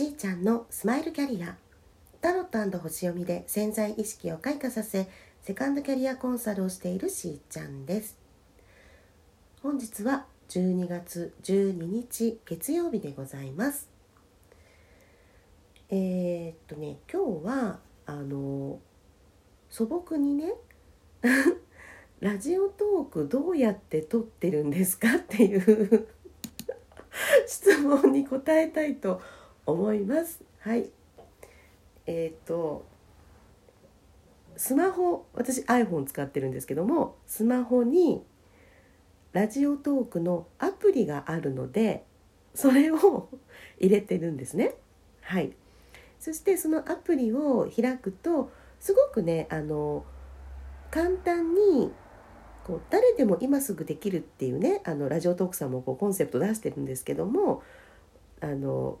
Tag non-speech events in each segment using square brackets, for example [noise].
しーちゃんのスマイルキャリアタロット星読みで潜在意識を開花させセカンドキャリアコンサルをしているしーちゃんです本日は12月12日月曜日でございますえー、っとね今日はあの素朴にね [laughs] ラジオトークどうやって撮ってるんですかっていう [laughs] 質問に答えたいと思います。思います。はい。えっ、ー、とスマホ私 iPhone 使ってるんですけどもスマホにラジオトークのアプリがあるのでそれを [laughs] 入れてるんですね。はい。そしてそのアプリを開くとすごくねあの簡単にこう誰でも今すぐできるっていうねあのラジオトークさんもこうコンセプト出してるんですけどもあの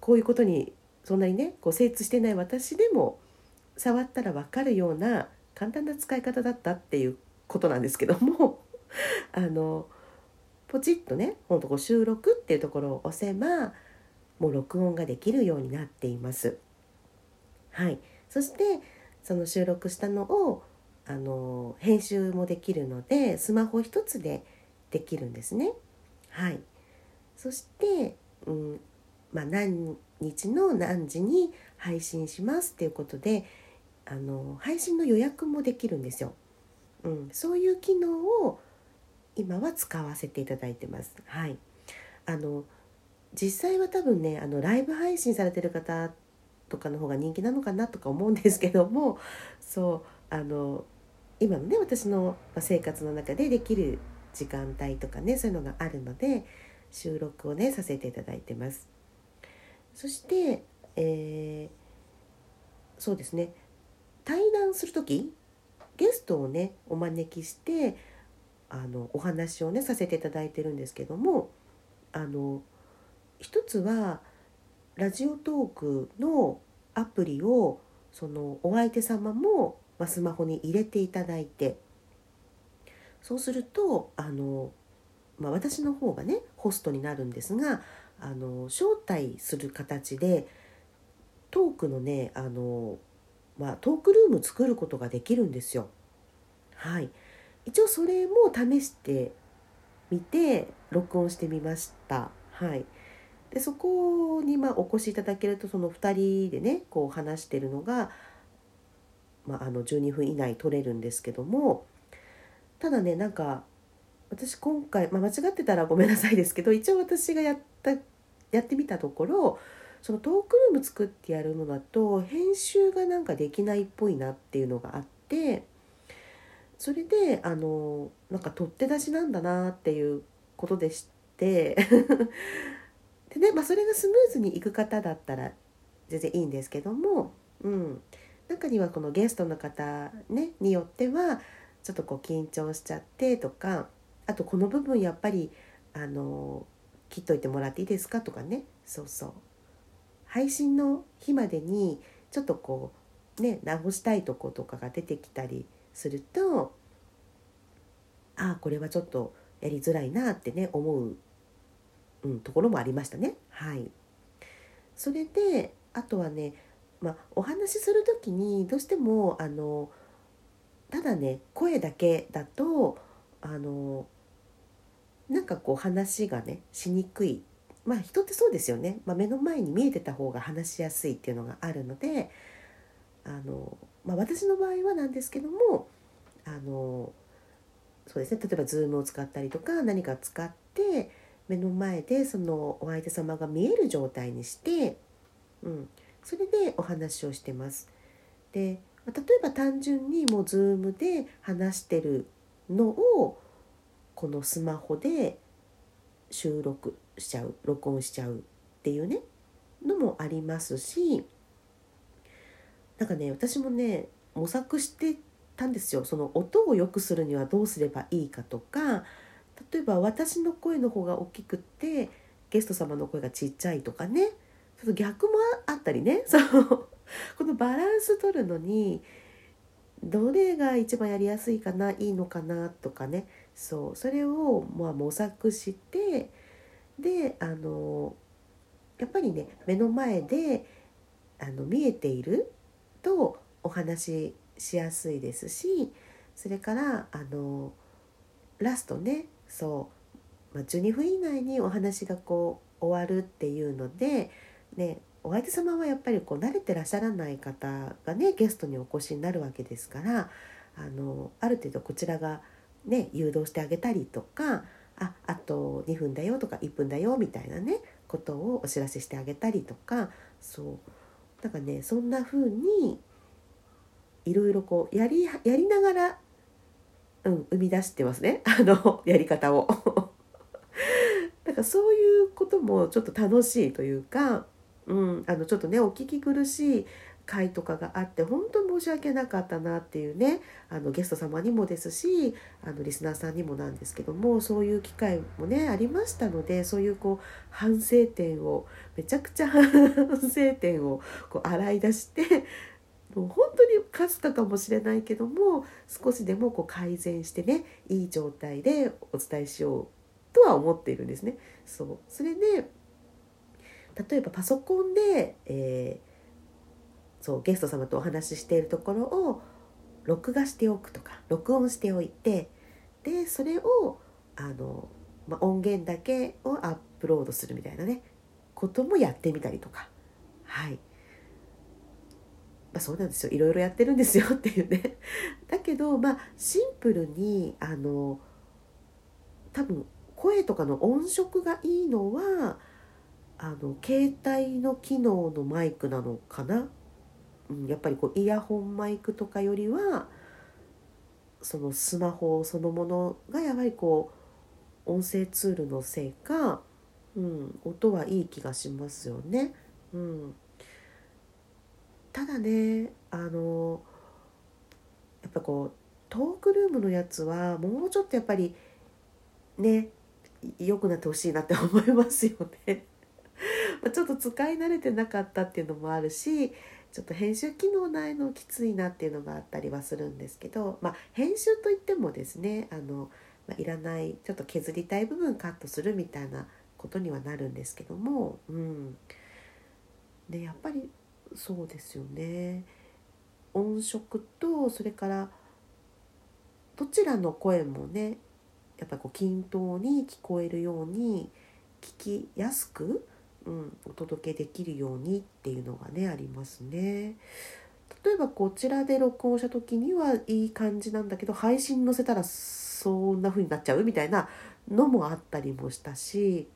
こういうことにそんなにねこう精通してない私でも触ったら分かるような簡単な使い方だったっていうことなんですけども [laughs] あのポチッとねほんとこう収録っていうところを押せばもう録音ができるようになっています。はい、そしてその収録したのをあの編集もできるのでスマホ一つでできるんですね。はい、そして、うんまあ、何日の何時に配信しますっていうことであの配信の予約もできるんですよ。うん、そういう機能を今は使わせていただいてます。はい、あの実際は多分ねあのライブ配信されてる方とかの方が人気なのかなとか思うんですけどもそうあの今のね私の生活の中でできる時間帯とかねそういうのがあるので収録をねさせていただいてます。そして、えー、そうですね。対談する時ゲストをねお招きしてあのお話をねさせていただいてるんですけどもあの一つはラジオトークのアプリをそのお相手様もま、スマホに入れていただいてそうするとあの、まあ、私の方がねホストになるんですがあの招待する形でトークのねあの、まあ、トークルーム作ることができるんですよ。はい、一応それも試してみて録音してみました。はい、でそこにまあお越しいただけるとその2人でねこう話してるのがまあ、あの12分以内取れるんですけどもただねなんか私今回、まあ、間違ってたらごめんなさいですけど一応私がやったやってみたところそのトークルーム作ってやるのだと編集がなんかできないっぽいなっていうのがあってそれであのなんか取って出しなんだなっていうことでして [laughs] でね、まあ、それがスムーズにいく方だったら全然いいんですけども、うん、中にはこのゲストの方、ね、によってはちょっとこう緊張しちゃってとかあとこの部分やっぱりあの切っといてもらっていいですかとかね。そうそう。配信の日までにちょっとこうね直したいとことかが出てきたりするとああこれはちょっとやりづらいなってね思う、うん、ところもありましたね。はい、それであとはねまあ、お話しする時にどうしてもあのただね声だけだとあのなんかこう話がねしにくい。まあ人ってそうですよね、まあ、目の前に見えてた方が話しやすいっていうのがあるのであの、まあ、私の場合はなんですけどもあのそうですね。例えば Zoom を使ったりとか何か使って目の前でそのお相手様が見える状態にして、うん、それでお話をしてます。で例えば単純にもう Zoom で話してるのをこのスマホで収録しちゃう録音しちゃうっていうねのもありますしなんかね私もね模索してたんですよ。その音を良くするにはどうすればいいかとか例えば私の声の方が大きくってゲスト様の声がちっちゃいとかねちょっと逆もあったりね [laughs] そうこのバランス取るのにどれが一番やりやすいかないいのかなとかねそうそれをまあ模索してであのやっぱりね目の前であの見えているとお話ししやすいですしそれからあのラストねそう、まあ、12分以内にお話がこう終わるっていうので、ね、お相手様はやっぱりこう慣れてらっしゃらない方がねゲストにお越しになるわけですからあのある程度こちらが、ね、誘導してあげたりとかああと2分だよとか1分だよみたいなねことをお知らせしてあげたりとかそう。だかねそんな風にいろいろこうやりやりながらうん、生み出してますね。[laughs] あのやり方を。[laughs] だかそういうこともちょっと楽しいというか、うん、あのちょっとねお聞き苦しい回とかがあって本当に申し訳なかったなっていうねあのゲスト様にもですしあのリスナーさんにもなんですけどもそういう機会もねありましたのでそういうこう反省点をめちゃくちゃ [laughs] 反省点をこう洗い出してもう本当にかすかかもしれないけども少しでもこう改善してねいい状態でお伝えしようとは思っているんですね。そうそれで例えばパソコンで、えー、そうゲスト様とお話ししているところを録画しておくとか録音しておいてでそれをあの、まあ、音源だけをアップロードするみたいなねこともやってみたりとか。はい。まあ、そうなんですよ。いろいろやってるんですよっていうね。[laughs] だけどまあシンプルにあの多分声とかの音色がいいのはあの携帯の機能のマイクなのかな、やっぱりこうイヤホンマイクとかよりはそのスマホそのものがやはりこう音声ツールのせいか、うん、音はいい気がしますよね。うんただねあのやっぱこうトークルームのやつはもうちょっとやっぱりね良くなってほしいなって思いますよね。[laughs] ちょっと使い慣れてなかったっていうのもあるしちょっと編集機能ないのきついなっていうのがあったりはするんですけど、まあ、編集といってもですねあの、まあ、いらないちょっと削りたい部分カットするみたいなことにはなるんですけども、うん、でやっぱりそうですよね。音色とそれからどちらの声もねやっぱこう均等に聞こえるように聞きやすく、うん、お届けできるようにっていうのがねありますね。例えばこちらで録音した時にはいい感じなんだけど配信載せたらそんな風になっちゃうみたいなのもあったりもしたし。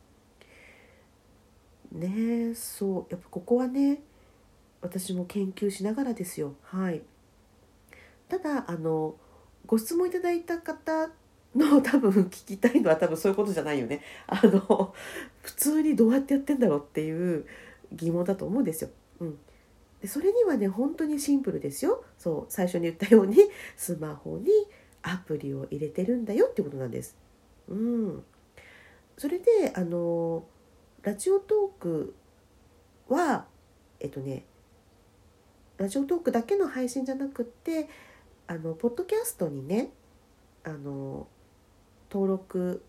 ねそうやっぱここはね私も研究しながらですよ。はい。ただあのご質問いただいた方の多分聞きたいのは多分そういうことじゃないよねあの普通にどうやってやってんだろうっていう疑問だと思うんですよ。うん、でそれにはね本当にシンプルですよそう最初に言ったようにスマホにアプリを入れてるんだよってことなんです。うん、それであのラジオトークはえっとねラジオトークだけの配信じゃなくってあのポッドキャストにねあの登録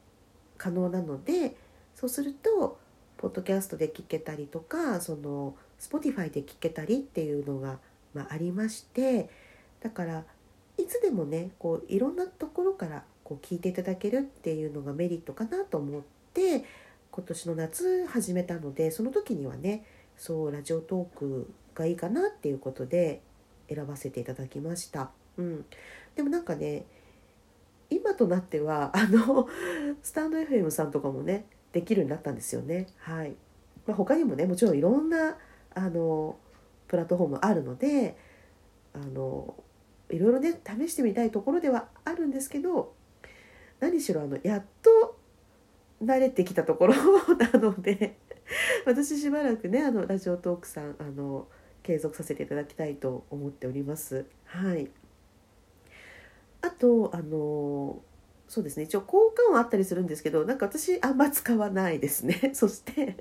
可能なのでそうするとポッドキャストで聞けたりとかその Spotify で聞けたりっていうのが、まあ、ありましてだからいつでもねこういろんなところからこう聞いていただけるっていうのがメリットかなと思って今年の夏始めたのでその時にはねそうラジオトークがいいかなっていうことで選ばせていただきました。うん、でもなんかね今となっては [laughs] あのスタンド FM さんとかもねできるようになったんですよね。はいまあ、他にもねもちろんいろんなあのプラットフォームあるのであのいろいろね試してみたいところではあるんですけど何しろあのやっと慣れてきたところ [laughs] なので私しばらくねあのラジオトークさんあの継続させていただきたいと思っております。はい、あとあのそうですね。一応交換はあったりするんですけどなんか私あんま使わないですね。[laughs] そして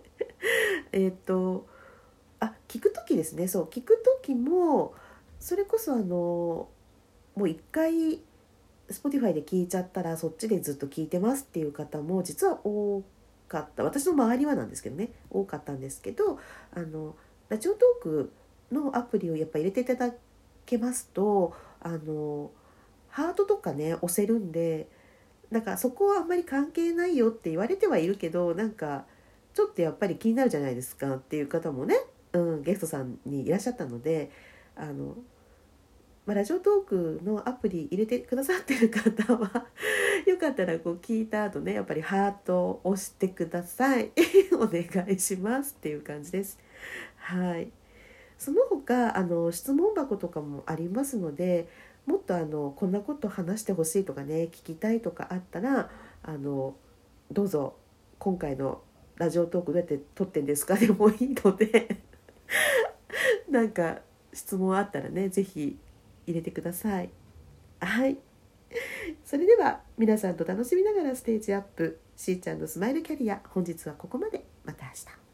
[laughs] えっとあ聞く時ですね。そう聞く時もそれこそあのもう一回 Spotify で聞いちゃったらそっちでずっと聞いてますっていう方も実は多かった。私の周りはなんですけどね。多かったんですけどあのラジオトークのアプリをやっぱ入れていただけますとあのハートとかね押せるんでなんかそこはあんまり関係ないよって言われてはいるけどなんかちょっとやっぱり気になるじゃないですかっていう方もね、うん、ゲストさんにいらっしゃったのであの、まあ、ラジオトークのアプリ入れてくださってる方は [laughs] よかったらこう聞いた後ねやっぱりハートを押してください [laughs] お願いしますっていう感じです。はいその他あの質問箱とかもありますのでもっとあのこんなこと話してほしいとかね聞きたいとかあったらあのどうぞ今回のラジオトークどうやって撮ってんですかでもいいので [laughs] なんか質問あったらね是非入れてください。はい。それでは皆さんと楽しみながらステージアップしーちゃんのスマイルキャリア本日はここまで。また明日。